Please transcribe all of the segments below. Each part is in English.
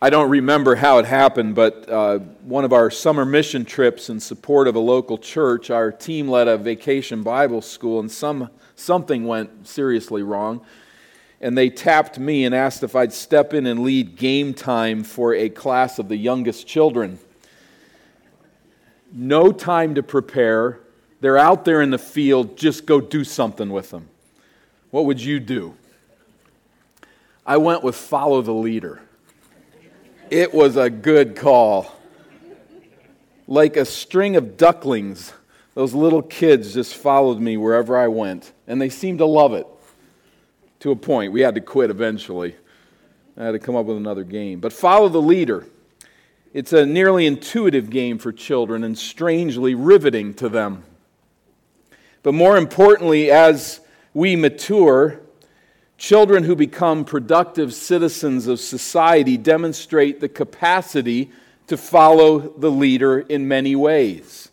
I don't remember how it happened, but uh, one of our summer mission trips in support of a local church, our team led a vacation Bible school, and some, something went seriously wrong. And they tapped me and asked if I'd step in and lead game time for a class of the youngest children. No time to prepare. They're out there in the field, just go do something with them. What would you do? I went with follow the leader. It was a good call. Like a string of ducklings, those little kids just followed me wherever I went, and they seemed to love it to a point. We had to quit eventually. I had to come up with another game. But follow the leader. It's a nearly intuitive game for children and strangely riveting to them. But more importantly, as we mature, Children who become productive citizens of society demonstrate the capacity to follow the leader in many ways.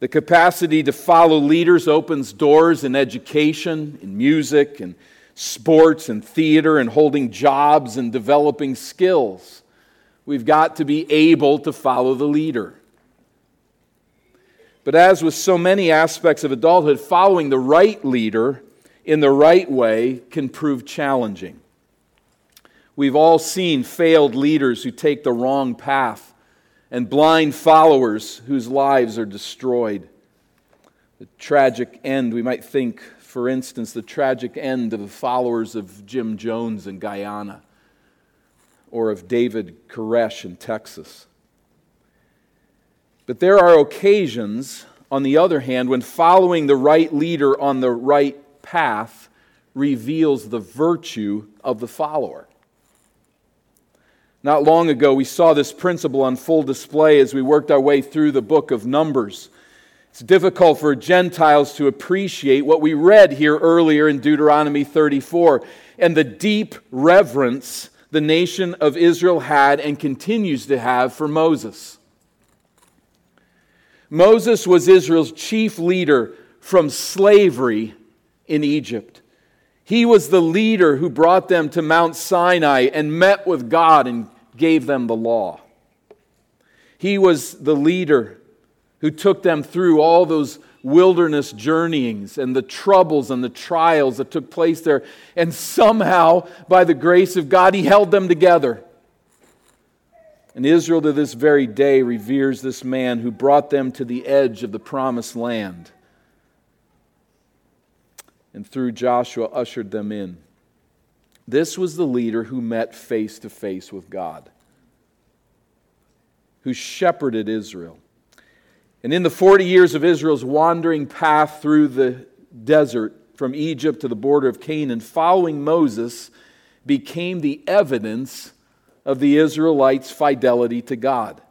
The capacity to follow leaders opens doors in education, in music, and sports, and theater, and holding jobs and developing skills. We've got to be able to follow the leader. But as with so many aspects of adulthood, following the right leader in the right way can prove challenging. We've all seen failed leaders who take the wrong path and blind followers whose lives are destroyed. The tragic end, we might think, for instance, the tragic end of the followers of Jim Jones in Guyana or of David Koresh in Texas. But there are occasions, on the other hand, when following the right leader on the right path reveals the virtue of the follower. Not long ago, we saw this principle on full display as we worked our way through the book of Numbers. It's difficult for Gentiles to appreciate what we read here earlier in Deuteronomy 34 and the deep reverence the nation of Israel had and continues to have for Moses. Moses was Israel's chief leader from slavery in Egypt. He was the leader who brought them to Mount Sinai and met with God and gave them the law. He was the leader who took them through all those wilderness journeyings and the troubles and the trials that took place there. And somehow, by the grace of God, He held them together. And Israel to this very day reveres this man who brought them to the edge of the promised land and through Joshua ushered them in. This was the leader who met face to face with God, who shepherded Israel. And in the 40 years of Israel's wandering path through the desert from Egypt to the border of Canaan, following Moses became the evidence of the Israelites' fidelity to God.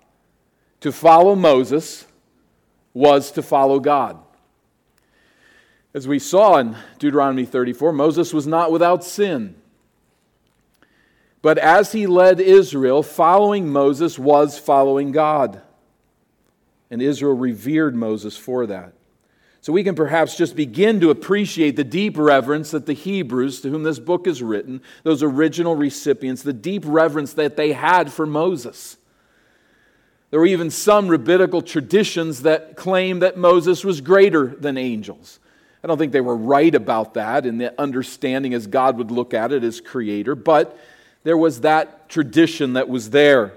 To follow Moses was to follow God. As we saw in Deuteronomy 34, Moses was not without sin. But as he led Israel, following Moses was following God. And Israel revered Moses for that. So we can perhaps just begin to appreciate the deep reverence that the Hebrews, to whom this book is written, those original recipients, the deep reverence that they had for Moses. There were even some rabbinical traditions that claim that Moses was greater than angels. I don't think they were right about that in the understanding as God would look at it as creator, but there was that tradition that was there.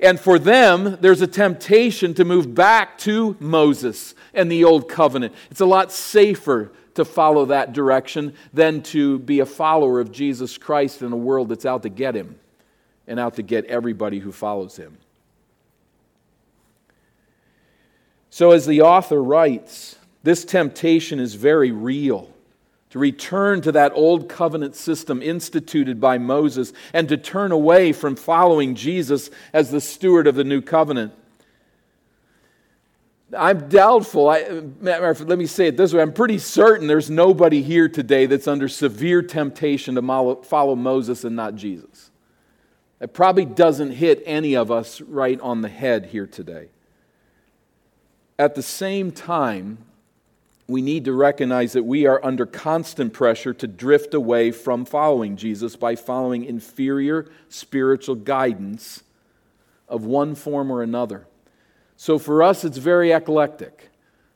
And for them, there's a temptation to move back to Moses and the Old Covenant. It's a lot safer to follow that direction than to be a follower of Jesus Christ in a world that's out to get him and out to get everybody who follows him. So, as the author writes, this temptation is very real to return to that old covenant system instituted by Moses and to turn away from following Jesus as the steward of the new covenant. I'm doubtful. I, let me say it this way I'm pretty certain there's nobody here today that's under severe temptation to follow Moses and not Jesus. It probably doesn't hit any of us right on the head here today. At the same time, we need to recognize that we are under constant pressure to drift away from following Jesus by following inferior spiritual guidance of one form or another. So for us, it's very eclectic.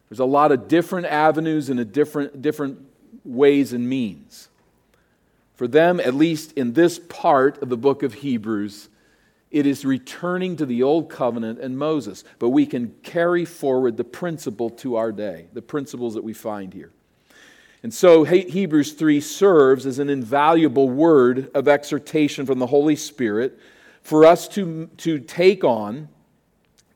There's a lot of different avenues and different, different ways and means. For them, at least in this part of the book of Hebrews, it is returning to the old covenant and Moses. But we can carry forward the principle to our day, the principles that we find here. And so Hebrews 3 serves as an invaluable word of exhortation from the Holy Spirit for us to, to take on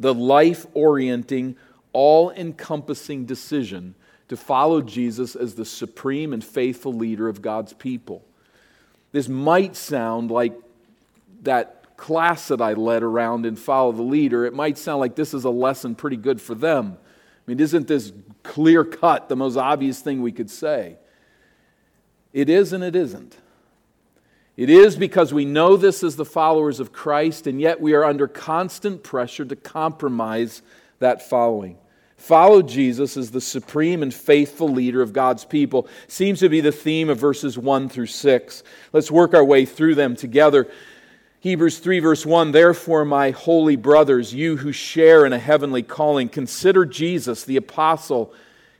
the life orienting, all encompassing decision to follow Jesus as the supreme and faithful leader of God's people. This might sound like that class that I led around and follow the leader, it might sound like this is a lesson pretty good for them. I mean, isn't this clear cut the most obvious thing we could say? It is and it isn't. It is because we know this as the followers of Christ, and yet we are under constant pressure to compromise that following. Follow Jesus as the supreme and faithful leader of God's people seems to be the theme of verses 1 through 6. Let's work our way through them together. Hebrews 3, verse 1 Therefore, my holy brothers, you who share in a heavenly calling, consider Jesus, the apostle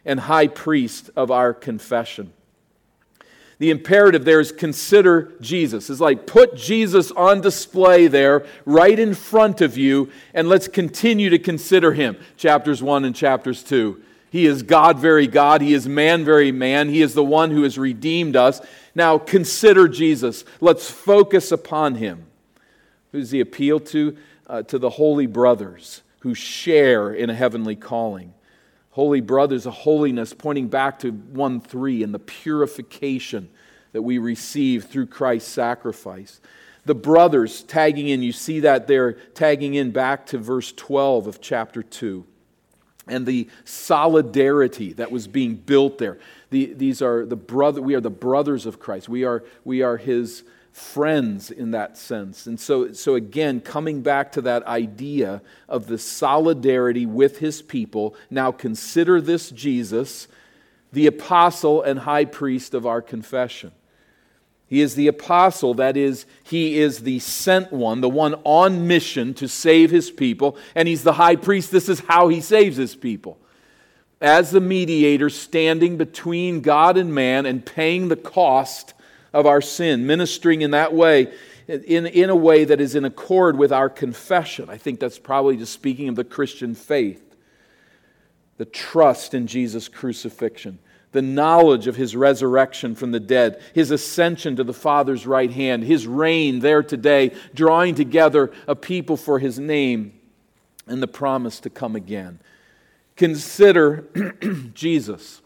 and high priest of our confession. The imperative there is consider Jesus. It's like put Jesus on display there right in front of you, and let's continue to consider him. Chapters 1 and chapters 2. He is God, very God. He is man, very man. He is the one who has redeemed us. Now consider Jesus. Let's focus upon him. Who's the appeal to? Uh, to the holy brothers who share in a heavenly calling. Holy brothers, a holiness pointing back to 1 3 and the purification that we receive through Christ's sacrifice. The brothers tagging in, you see that there, tagging in back to verse 12 of chapter 2. And the solidarity that was being built there. The, these are the brother, we are the brothers of Christ. We are, we are his friends in that sense. And so, so again, coming back to that idea of the solidarity with his people, now consider this Jesus, the apostle and high priest of our confession. He is the apostle, that is, he is the sent one, the one on mission to save his people, and he's the high priest. This is how he saves his people. As the mediator standing between God and man and paying the cost of our sin, ministering in that way, in, in a way that is in accord with our confession. I think that's probably just speaking of the Christian faith, the trust in Jesus' crucifixion, the knowledge of his resurrection from the dead, his ascension to the Father's right hand, his reign there today, drawing together a people for his name, and the promise to come again. Consider Jesus.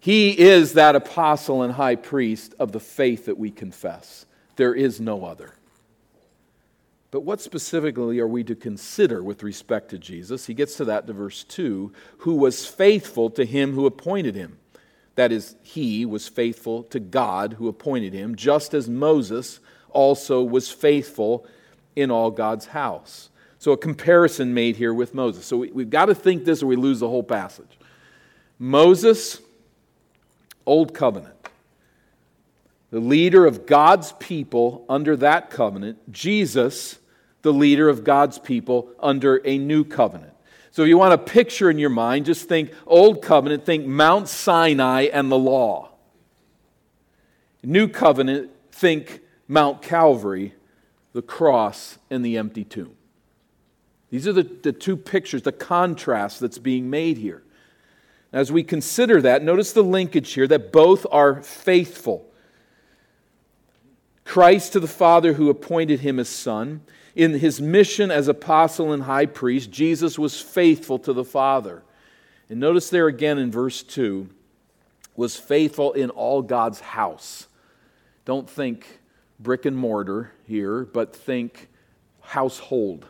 He is that apostle and high priest of the faith that we confess. There is no other. But what specifically are we to consider with respect to Jesus? He gets to that to verse 2 who was faithful to him who appointed him. That is, he was faithful to God who appointed him, just as Moses also was faithful in all God's house. So, a comparison made here with Moses. So, we, have got to think this or we lose the whole passage. Moses Old Covenant. The leader of God's people under that covenant, Jesus, the leader of God's people under a new covenant. So if you want a picture in your mind, just think Old Covenant, think Mount Sinai and the law. New Covenant, think Mount Calvary, the cross, and the empty tomb. These are the, the two pictures, the contrast that's being made here. As we consider that, notice the linkage here that both are faithful. Christ to the Father who appointed him as Son. In his mission as apostle and high priest, Jesus was faithful to the Father. And notice there again in verse 2 was faithful in all God's house. Don't think brick and mortar here, but think household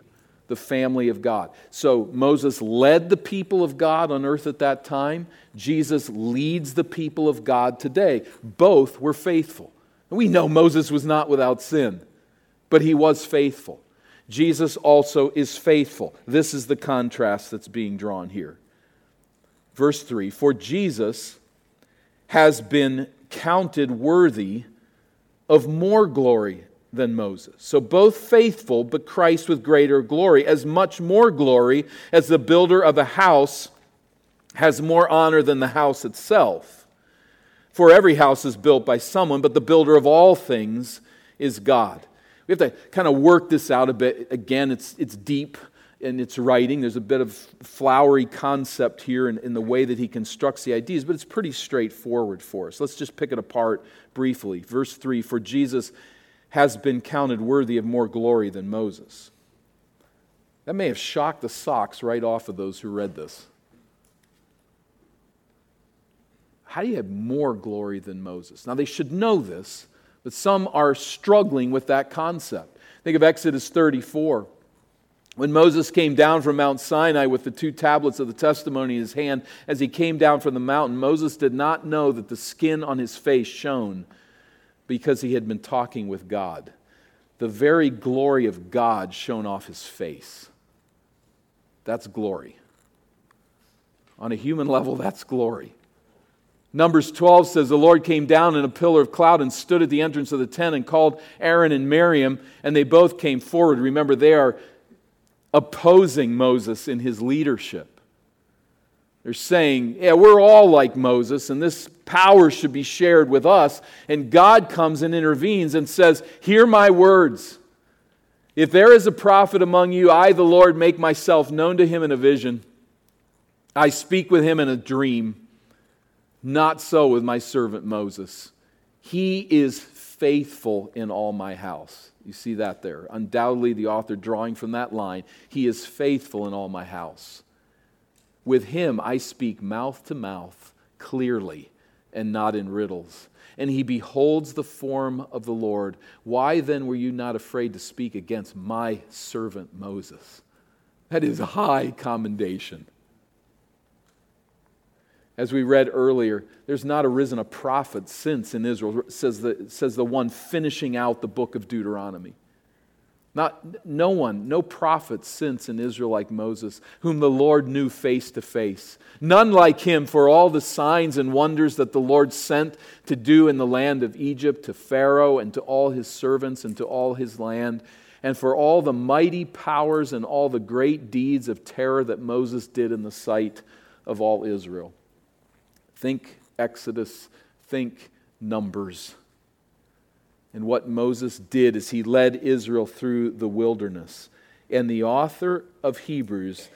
the family of God. So Moses led the people of God on earth at that time. Jesus leads the people of God today. Both were faithful. And we know Moses was not without sin, but he was faithful. Jesus also is faithful. This is the contrast that's being drawn here. Verse 3 For Jesus has been counted worthy of more glory than Moses. So both faithful, but Christ with greater glory, as much more glory as the builder of a house has more honor than the house itself. For every house is built by someone, but the builder of all things is God. We have to kind of work this out a bit. Again, it's, it's deep in its writing. There's a bit of flowery concept here in, in the way that he constructs the ideas, but it's pretty straightforward for us. Let's just pick it apart briefly. Verse 3 For Jesus has been counted worthy of more glory than Moses. That may have shocked the socks right off of those who read this. How do you have more glory than Moses? Now, they should know this, but some are struggling with that concept. Think of Exodus 34. When Moses came down from Mount Sinai with the two tablets of the testimony in his hand, as he came down from the mountain, Moses did not know that the skin on his face shone because he had been talking with God. The very glory of God shone off his face. That's glory. On a human level, that's glory. Numbers 12 says, The Lord came down in a pillar of cloud and stood at the entrance of the tent and called Aaron and Miriam, and they both came forward. Remember, they are opposing Moses in his leadership. They're saying, yeah, we're all like Moses, and this power should be shared with us. And God comes and intervenes and says, Hear my words. If there is a prophet among you, I, the Lord, make myself known to him in a vision. I speak with him in a dream. Not so with my servant Moses. He is faithful in all my house. You see that there. Undoubtedly, the author drawing from that line, He is faithful in all my house. With him I speak mouth to mouth, clearly, and not in riddles. And he beholds the form of the Lord. Why then were you not afraid to speak against my servant Moses? That is high commendation. As we read earlier, there's not arisen a prophet since in Israel, says the, says the one finishing out the book of Deuteronomy. Not, no one, no prophet since in Israel like Moses, whom the Lord knew face to face. None like him for all the signs and wonders that the Lord sent to do in the land of Egypt to Pharaoh and to all his servants and to all his land, and for all the mighty powers and all the great deeds of terror that Moses did in the sight of all Israel. Think Exodus, think Numbers and what Moses did is he led Israel through the wilderness. And the author of Hebrews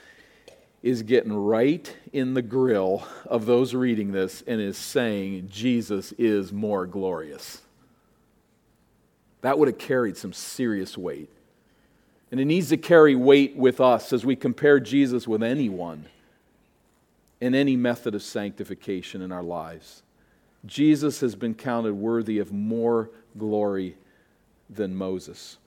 is getting right in the grill of those reading this and is saying Jesus is more glorious. That would have carried some serious weight. And it needs to carry weight with us as we compare Jesus with anyone in any method of sanctification in our lives. Jesus has been counted worthy of more glory than Moses.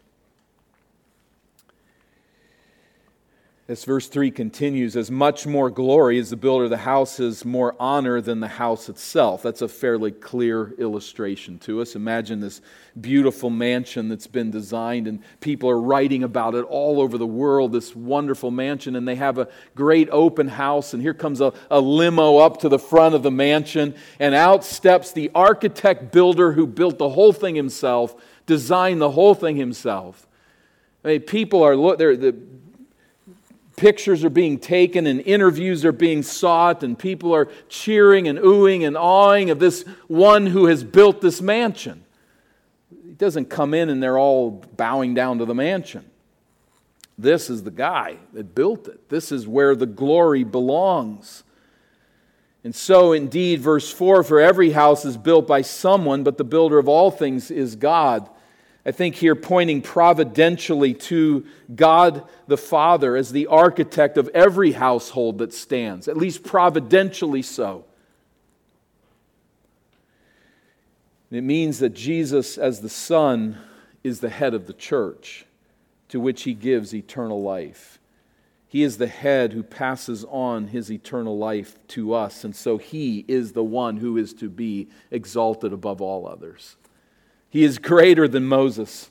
As verse 3 continues, as much more glory as the builder of the house is more honor than the house itself. That's a fairly clear illustration to us. Imagine this beautiful mansion that's been designed, and people are writing about it all over the world, this wonderful mansion, and they have a great open house. And here comes a, a limo up to the front of the mansion, and out steps the architect builder who built the whole thing himself, designed the whole thing himself. I mean, people are, they're, the pictures are being taken and interviews are being sought, and people are cheering and oohing and awing of this one who has built this mansion. He doesn't come in and they're all bowing down to the mansion. This is the guy that built it. This is where the glory belongs. And so, indeed, verse 4 for every house is built by someone, but the builder of all things is God. I think here pointing providentially to God the Father as the architect of every household that stands, at least providentially so. It means that Jesus, as the Son, is the head of the church to which he gives eternal life. He is the head who passes on his eternal life to us, and so he is the one who is to be exalted above all others. He is greater than Moses.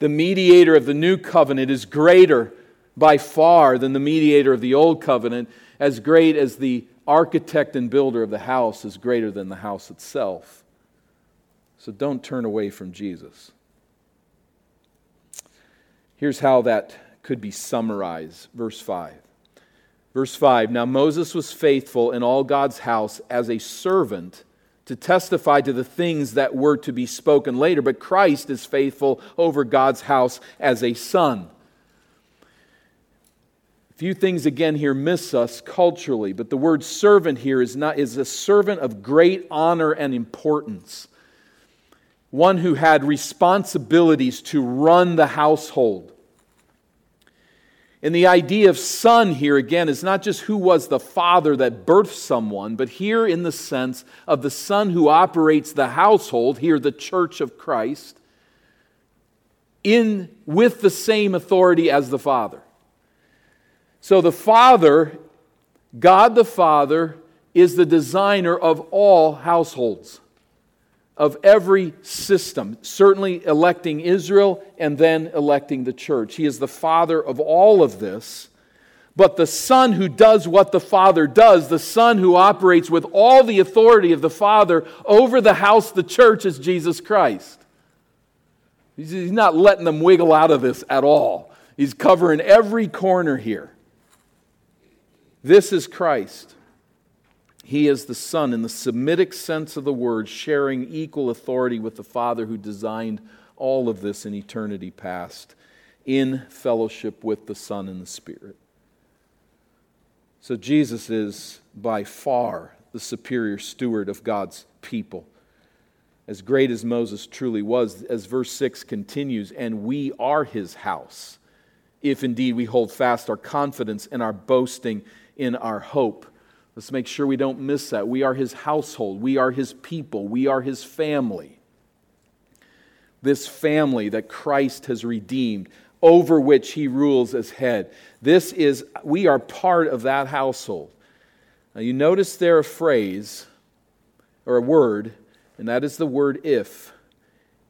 The mediator of the new covenant is greater by far than the mediator of the old covenant. as great as the architect and builder of the house is greater than the house itself. So don't turn away from Jesus. Here's how that could be summarized. Verse 5. Verse 5 Now Moses was faithful in all God's house as a servant to testify to the things that were to be spoken later, but Christ is faithful over God's house as a son. A few things again here miss us culturally, but the word servant here is not is a servant of great honor and importance. One who had responsibilities to run the household. And the idea of son here, again, is not just who was the father that birthed someone, but here in the sense of the son who operates the household, here the church of Christ, in, with the same authority as the father. So the father, God the Father, is the designer of all households of every system, certainly electing Israel and then electing the church. He is the father of all of this. But the Son who does what the Father does, the Son who operates with all the authority of the Father over the house, the church, is Jesus Christ. He's not letting them wiggle out of this at all. He's covering every corner here. This is Christ. He is the Son in the Semitic sense of the word, sharing equal authority with the Father who designed all of this in eternity past, in fellowship with the Son and the Spirit. So Jesus is by far the superior steward of God's people. As great as Moses truly was, as verse 6 continues, and we are his house, if indeed we hold fast our confidence and our boasting in our hope. Let's make sure we don't miss that. We are his household, we are his people, we are his family. This family that Christ has redeemed, over which he rules as head. This is, we are part of that household. Now, you notice there a phrase or a word, and that is the word if.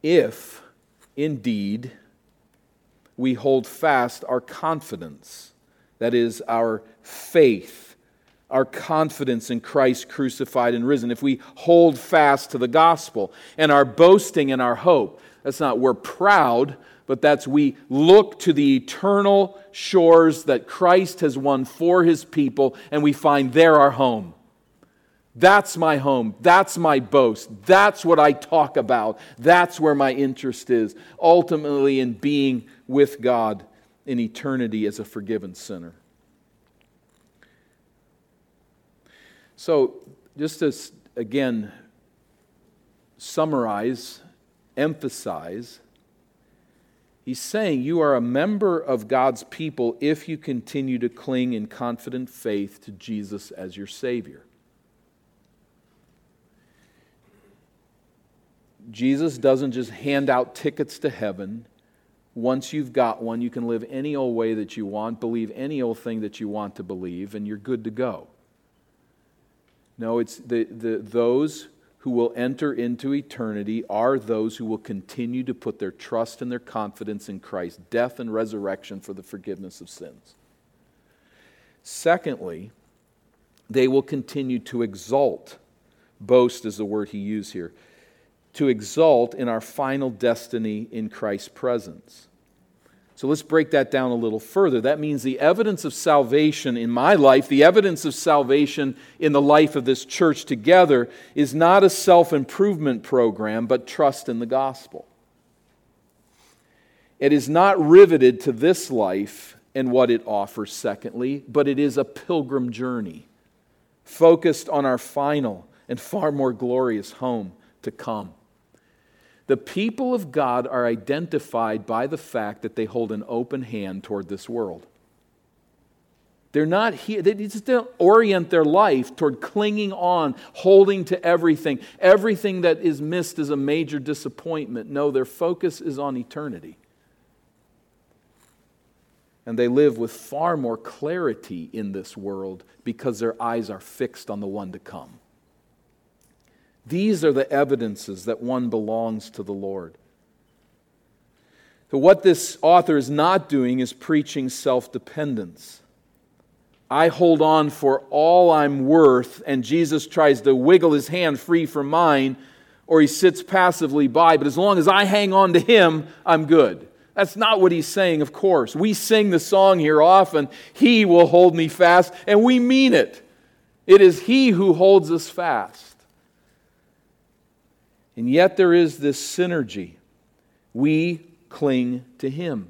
If, indeed, we hold fast our confidence, that is, our faith our confidence in Christ crucified and risen, if we hold fast to the gospel and our boasting and our hope, that's not we're proud, but that's we look to the eternal shores that Christ has won for his people and we find there our home. That's my home. That's my boast. That's what I talk about. That's where my interest is, ultimately in being with God in eternity as a forgiven sinner. So, just to again summarize, emphasize, he's saying you are a member of God's people if you continue to cling in confident faith to Jesus as your Savior. Jesus doesn't just hand out tickets to heaven. Once you've got one, you can live any old way that you want, believe any old thing that you want to believe, and you're good to go. No, it's the, the, those who will enter into eternity are those who will continue to put their trust and their confidence in Christ's death and resurrection for the forgiveness of sins. Secondly, they will continue to exalt. Boast is the word he used here. To exalt in our final destiny in Christ's presence. So let's break that down a little further. That means the evidence of salvation in my life, the evidence of salvation in the life of this church together, is not a self improvement program, but trust in the gospel. It is not riveted to this life and what it offers, secondly, but it is a pilgrim journey focused on our final and far more glorious home to come. The people of God are identified by the fact that they hold an open hand toward this world. They're not here, they just don't orient their life toward clinging on, holding to everything. Everything that is missed is a major disappointment. No, their focus is on eternity. And they live with far more clarity in this world because their eyes are fixed on the one to come. These are the evidences that one belongs to the Lord. So, what this author is not doing is preaching self dependence. I hold on for all I'm worth, and Jesus tries to wiggle his hand free from mine, or he sits passively by. But as long as I hang on to him, I'm good. That's not what he's saying, of course. We sing the song here often He will hold me fast, and we mean it. It is He who holds us fast. And yet there is this synergy. We cling to Him.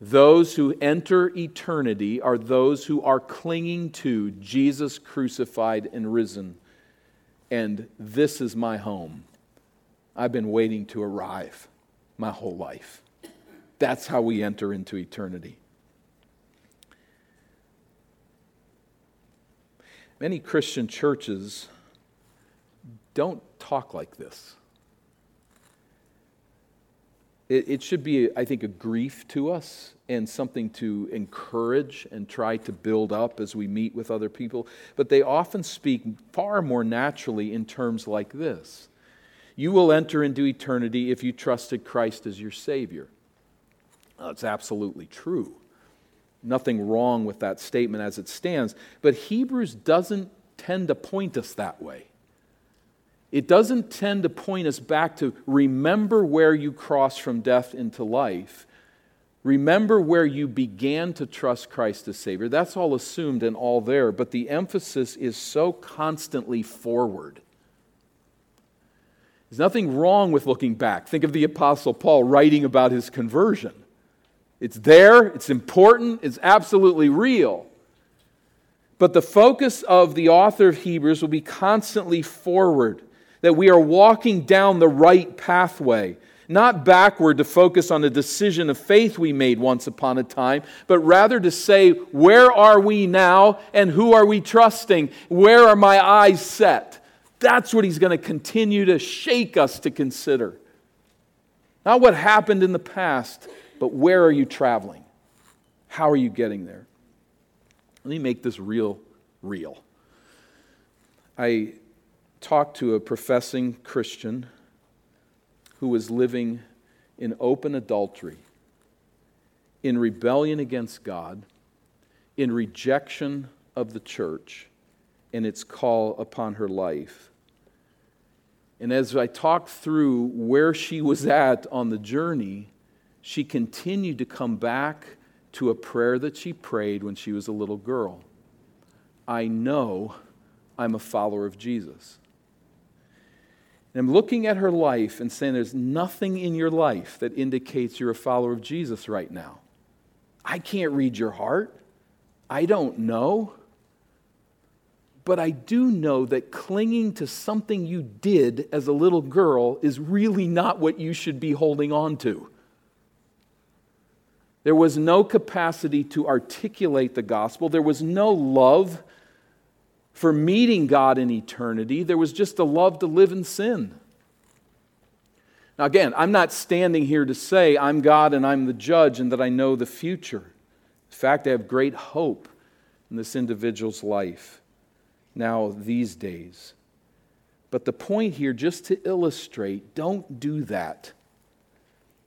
Those who enter eternity are those who are clinging to Jesus crucified and risen. And this is my home. I've been waiting to arrive my whole life. That's how we enter into eternity. Many Christian churches don't talk like this. It, it, should be, I think, a grief to us and something to encourage and try to build up as we meet with other people. But they often speak far more naturally in terms like this You will enter into eternity if you trusted Christ as your Savior. That's absolutely true. Nothing wrong with that statement as it stands. But Hebrews doesn't tend to point us that way. It doesn't tend to point us back to remember where you crossed from death into life. Remember where you began to trust Christ as Savior. That's all assumed and all there, but the emphasis is so constantly forward. There's nothing wrong with looking back. Think of the Apostle Paul writing about his conversion. It's there, it's important, it's absolutely real. But the focus of the author of Hebrews will be constantly forward, that we are walking down the right pathway, not backward to focus on a decision of faith we made once upon a time, but rather to say, where are we now and who are we trusting? Where are my eyes set? That's what he's going to continue to shake us to consider. Not what happened in the past, but where are you traveling? How are you getting there? Let me make this real, real. I talked to a professing Christian who was living in open adultery, in rebellion against God, in rejection of the church and its call upon her life. And as I talked through where she was at on the journey, she continued to come back to a prayer that she prayed when she was a little girl I know I'm a follower of Jesus. And I'm looking at her life and saying, There's nothing in your life that indicates you're a follower of Jesus right now. I can't read your heart. I don't know. But I do know that clinging to something you did as a little girl is really not what you should be holding on to. There was no capacity to articulate the gospel. There was no love for meeting God in eternity. There was just a love to live in sin. Now, again, I'm not standing here to say I'm God and I'm the judge and that I know the future. In fact, I have great hope in this individual's life now, these days. But the point here, just to illustrate, don't do that.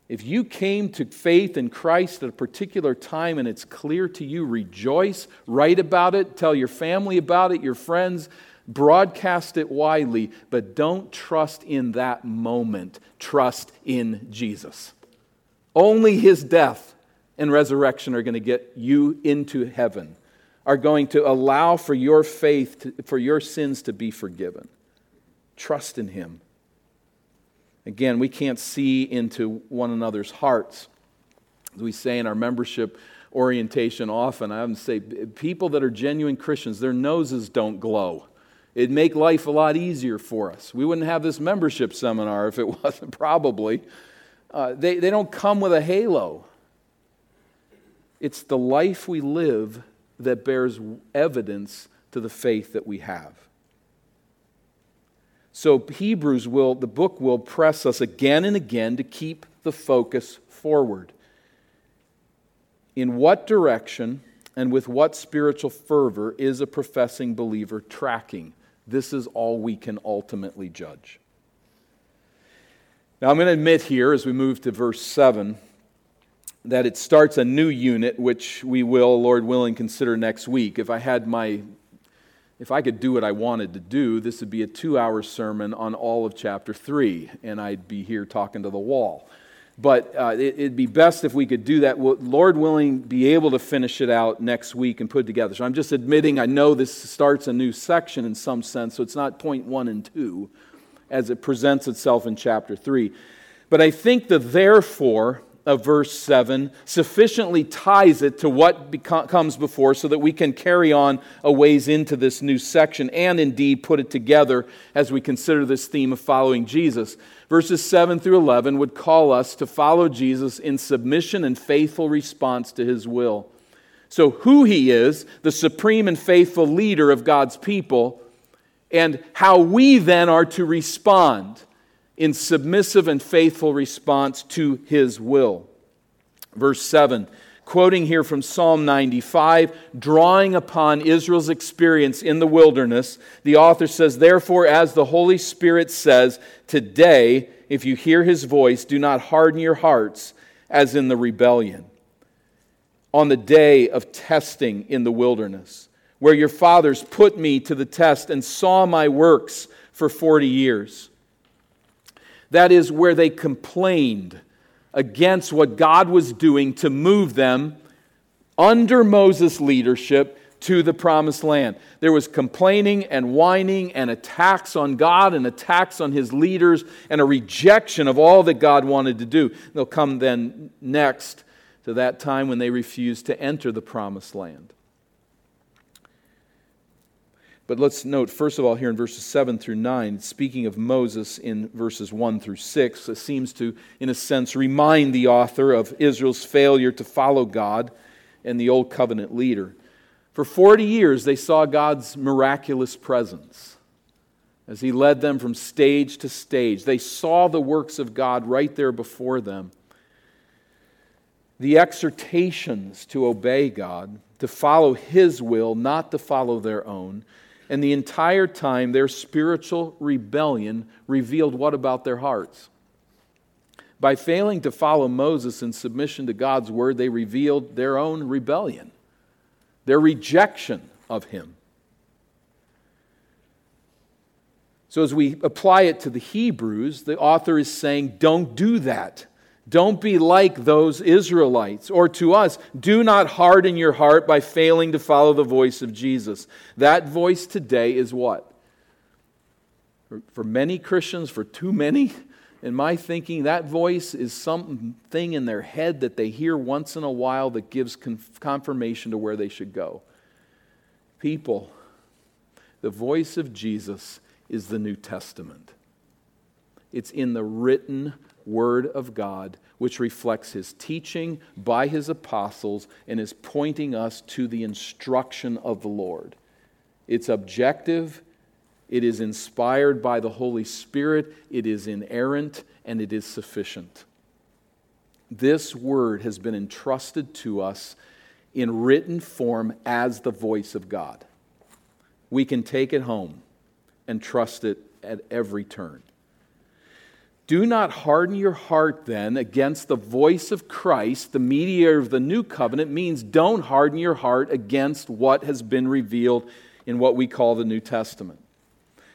If you came to faith in Christ at a particular time and it's clear to you, rejoice, write about it, tell your family about it, your friends, broadcast it widely, but don't trust in that moment. Trust in Jesus. Only his death and resurrection are going to get you into heaven, are going to allow for your faith, to, for your sins to be forgiven. Trust in him. Again, we can't see into one another's hearts. As we say in our membership orientation often, I would say people that are genuine Christians, their noses don't glow. It'd make life a lot easier for us. We wouldn't have this membership seminar if it wasn't, probably. Uh, they, they don't come with a halo. It's the life we live that bears evidence to the faith that we have. So, Hebrews will, the book will press us again and again to keep the focus forward. In what direction and with what spiritual fervor is a professing believer tracking? This is all we can ultimately judge. Now, I'm going to admit here, as we move to verse 7, that it starts a new unit, which we will, Lord willing, consider next week. If I had my if I could do what I wanted to do, this would be a two hour sermon on all of chapter 3, and I'd be here talking to the wall. But uh, it, would be best if we could do that. Lord willing, be able to finish it out next week and put together. So I'm just admitting I know this starts a new section in some sense, so it's not point one and two as it presents itself in chapter 3. But I think the therefore of verse 7 sufficiently ties it to what beco- comes before so that we can carry on a ways into this new section and indeed put it together as we consider this theme of following Jesus. Verses 7 through 11 would call us to follow Jesus in submission and faithful response to his will. So, who he is, the supreme and faithful leader of God's people, and how we then are to respond in submissive and faithful response to his will. Verse 7, quoting here from Psalm 95, drawing upon Israel's experience in the wilderness, the author says, Therefore, as the Holy Spirit says, today, if you hear his voice, do not harden your hearts as in the rebellion. On the day of testing in the wilderness, where your fathers put me to the test and saw my works for 40 years. That is where they complained against what God was doing to move them under Moses' leadership to the promised land. There was complaining and whining and attacks on God and attacks on his leaders and a rejection of all that God wanted to do. They'll come then next to that time when they refused to enter the promised land. But let's note, first of all, here in verses 7 through 9, speaking of Moses in verses 1 through 6, it seems to, in a sense, remind the author of Israel's failure to follow God and the Old Covenant leader. For 40 years, they saw God's miraculous presence as He led them from stage to stage. They saw the works of God right there before them. The exhortations to obey God, to follow His will, not to follow their own, and the entire time, their spiritual rebellion revealed what about their hearts? By failing to follow Moses in submission to God's word, they revealed their own rebellion, their rejection of him. So, as we apply it to the Hebrews, the author is saying, don't do that. Don't be like those Israelites. Or to us, do not harden your heart by failing to follow the voice of Jesus. That voice today is what? For many Christians, for too many, in my thinking, that voice is something in their head that they hear once in a while that gives confirmation to where they should go. People, the voice of Jesus is the New Testament. It's in the written Word of God, which reflects His teaching by His apostles and is pointing us to the instruction of the Lord. It's objective, it is inspired by the Holy Spirit, it is inerrant, and it is sufficient. This Word has been entrusted to us in written form as the voice of God. We can take it home and trust it at every turn. Do not harden your heart then against the voice of Christ, the mediator of the new covenant, means don't harden your heart against what has been revealed in what we call the New Testament.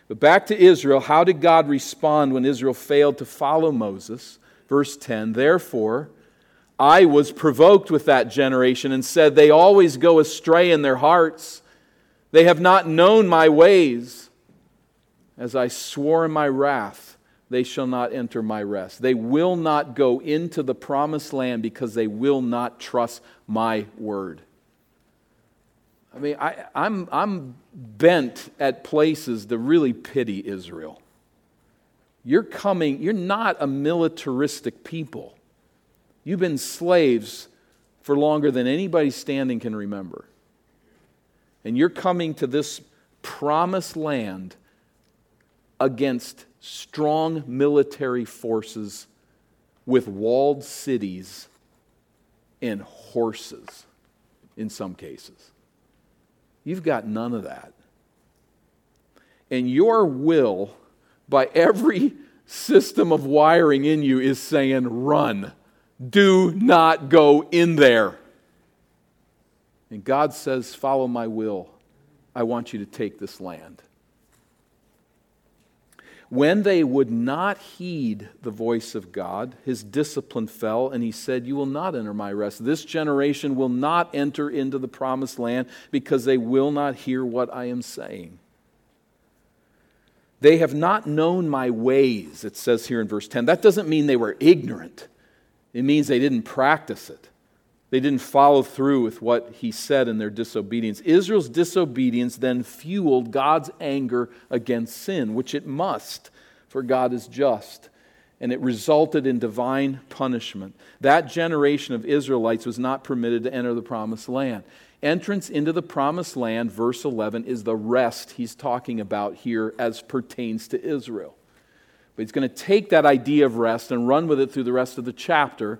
But back to Israel, how did God respond when Israel failed to follow Moses? Verse 10 Therefore, I was provoked with that generation and said, They always go astray in their hearts. They have not known my ways, as I swore in my wrath they shall not enter my rest. They will not go into the promised land because they will not trust my word. I mean, I, am I'm, I'm bent at places to really pity Israel. You're coming, you're not a militaristic people. You've been slaves for longer than anybody standing can remember. And you're coming to this promised land against strong military forces with walled cities and horses in some cases. You've got none of that. And your will, by every system of wiring in you, is saying, run. Do not go in there. And God says, Follow my will. I want you to take this land. When they would not heed the voice of God, his discipline fell, and he said, You will not enter my rest. This generation will not enter into the promised land because they will not hear what I am saying. They have not known my ways, it says here in verse 10. That doesn't mean they were ignorant, it means they didn't practice it. They didn't follow through with what he said in their disobedience. Israel's disobedience then fueled God's anger against sin, which it must, for God is just. And it resulted in divine punishment. That generation of Israelites was not permitted to enter the promised land. Entrance into the promised land, verse 11, is the rest he's talking about here as pertains to Israel. But he's going to take that idea of rest and run with it through the rest of the chapter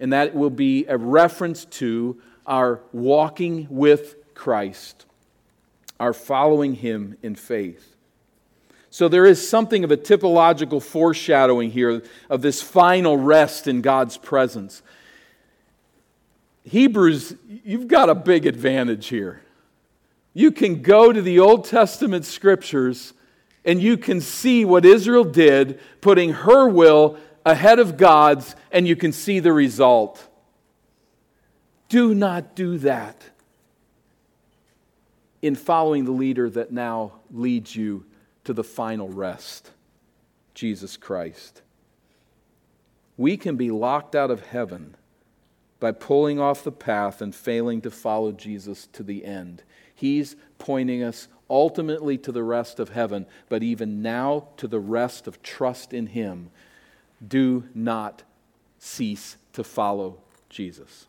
and that will be a reference to our walking with Christ, our following Him in faith. So there is something of a typological foreshadowing here of this final rest in God's presence. Hebrews, you've got a big advantage here. You can go to the Old Testament scriptures and you can see what Israel did, putting her will ahead of God's, and you can see the result. Do not do that in following the leader that now leads you to the final rest Jesus Christ. We can be locked out of heaven by pulling off the path and failing to follow Jesus to the end. He's pointing us ultimately to the rest of heaven, but even now to the rest of trust in Him do not cease to follow Jesus.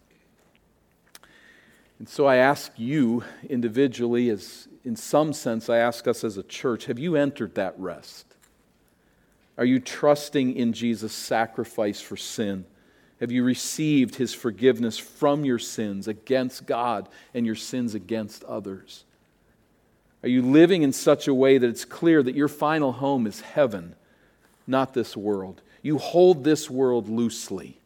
And so I ask you individually, as in some sense I ask us as a church, have you entered that rest? Are you trusting in Jesus' sacrifice for sin? Have you received his forgiveness from your sins against God and your sins against others? Are you living in such a way that it's clear that your final home is heaven, not this world? You hold this world loosely.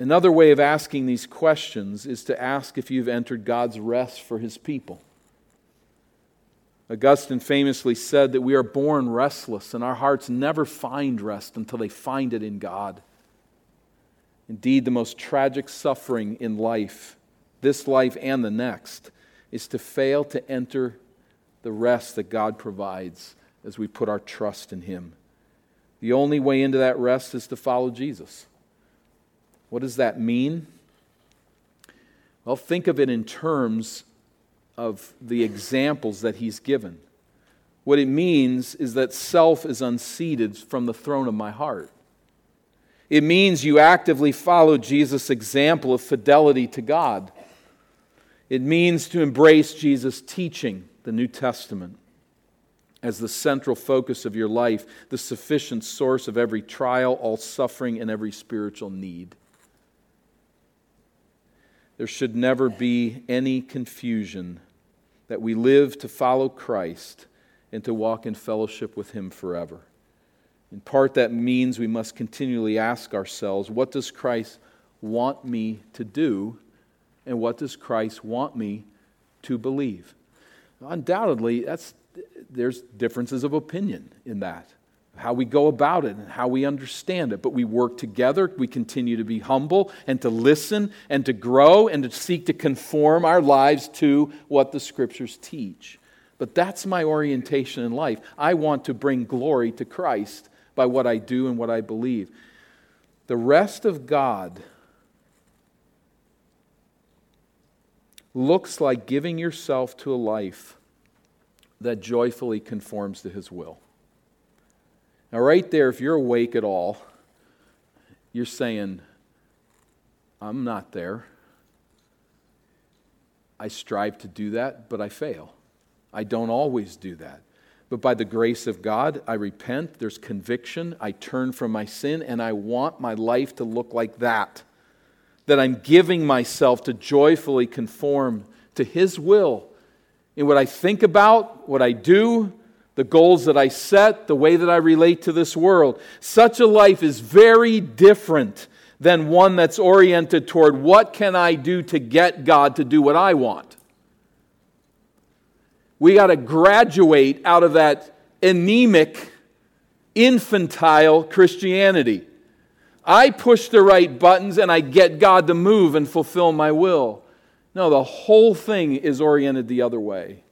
Another way of asking these questions is to ask if you've entered God's rest for his people. Augustine famously said that we are born restless and our hearts never find rest until they find it in God. Indeed, the most tragic suffering in life, this life and the next, is to fail to enter the rest that God provides as we put our trust in Him. The only way into that rest is to follow Jesus. What does that mean? Well, think of it in terms of the examples that he's given. What it means is that self is unseated from the throne of my heart. It means you actively follow Jesus' example of fidelity to God. It means to embrace Jesus' teaching, the New Testament as the central focus of your life, the sufficient source of every trial, all suffering, and every spiritual need. There should never be any confusion that we live to follow Christ and to walk in fellowship with Him forever. In part, that means we must continually ask ourselves what does Christ want me to do, and what does Christ want me to believe? Undoubtedly, that's there's differences of opinion in that, how we go about it and how we understand it. But we work together. We continue to be humble and to listen and to grow and to seek to conform our lives to what the scriptures teach. But that's my orientation in life. I want to bring glory to Christ by what I do and what I believe. The rest of God looks like giving yourself to a life that joyfully conforms to his will. Now, right there, if you're awake at all, you're saying, I'm not there. I strive to do that, but I fail. I don't always do that. But by the grace of God, I repent, there's conviction, I turn from my sin, and I want my life to look like that. That I'm giving myself to joyfully conform to His will in what I think about, what I do, the goals that I set, the way that I relate to this world. Such a life is very different than one that's oriented toward what can I do to get God to do what I want. We got to graduate out of that anemic, infantile Christianity. I push the right buttons and I get God to move and fulfill my will. No, the whole thing is oriented the other way.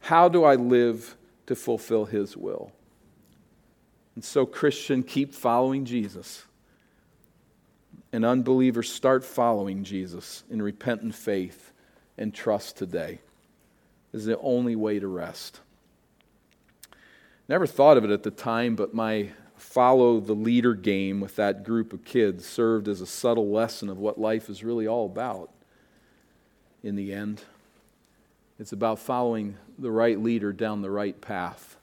How do I live to fulfill His will? And so, Christian, keep following Jesus. And unbelievers, start following Jesus in repentant faith and trust today. This is the only way to rest. Never thought of it at the time, but my follow the leader game with that group of kids served as a subtle lesson of what life is really all about in the end. It's about following the right leader down the right path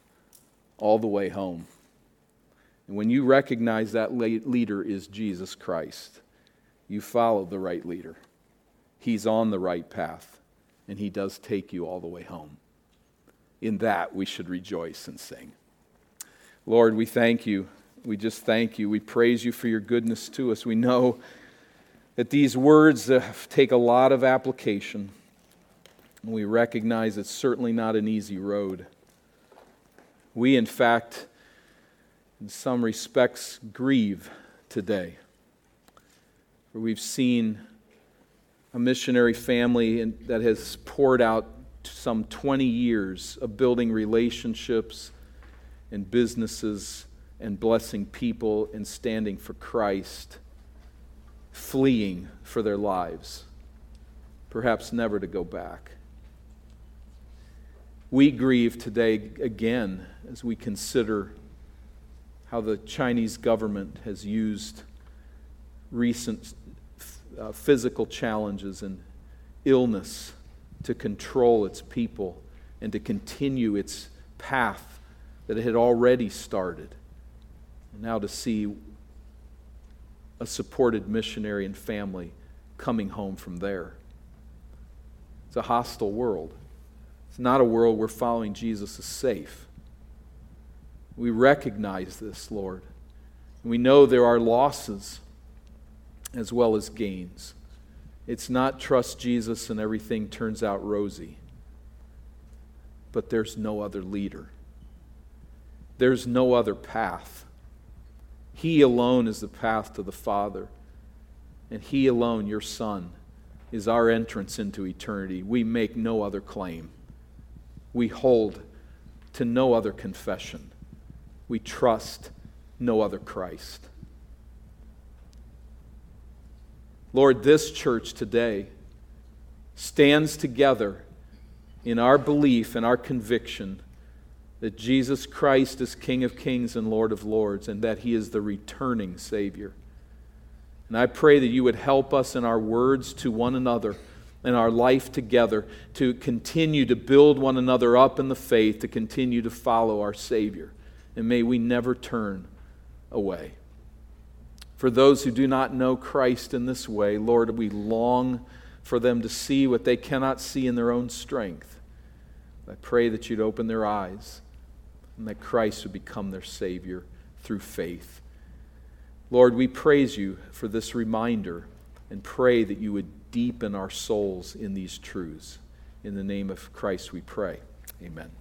all the way home. And when you recognize that leader is Jesus Christ, you follow the right leader. He's on the right path, and he does take you all the way home. In that, we should rejoice and sing. Lord, we thank you. We just thank you. We praise you for your goodness to us. We know that these words uh, take a lot of application. And we recognize it's certainly not an easy road. We, in fact, in some respects, grieve today. For we've seen a missionary family that has poured out some 20 years of building relationships and businesses and blessing people and standing for Christ, fleeing for their lives, perhaps never to go back. We grieve today again as we consider how the Chinese government has used recent uh, physical challenges and illness to control its people and to continue its path that it had already started. And now to see a supported missionary and family coming home from there. It's a hostile world. It's not a world where following Jesus is safe. We recognize this, Lord. We know there are losses as well as gains. It's not trust Jesus and everything turns out rosy, but there's no other leader. There's no other path. He alone is the path to the Father. And He alone, your Son, is our entrance into eternity. We make no other claim. We hold to no other confession. We trust no other Christ. Lord, this church today stands together in our belief and our conviction that Jesus Christ is King of kings and Lord of lords, and that he is the returning Savior. And I pray that you would help us in our words to one another and our life together to continue to build one another up in the faith, to continue to follow our Savior. And may we never turn away. For those who do not know Christ in this way, Lord, we long for them to see what they cannot see in their own strength. I pray that you'd open their eyes and that Christ would become their Savior through faith. Lord, we praise you for this reminder and pray that you would deepen our souls in these truths. In the name of Christ we pray. Amen.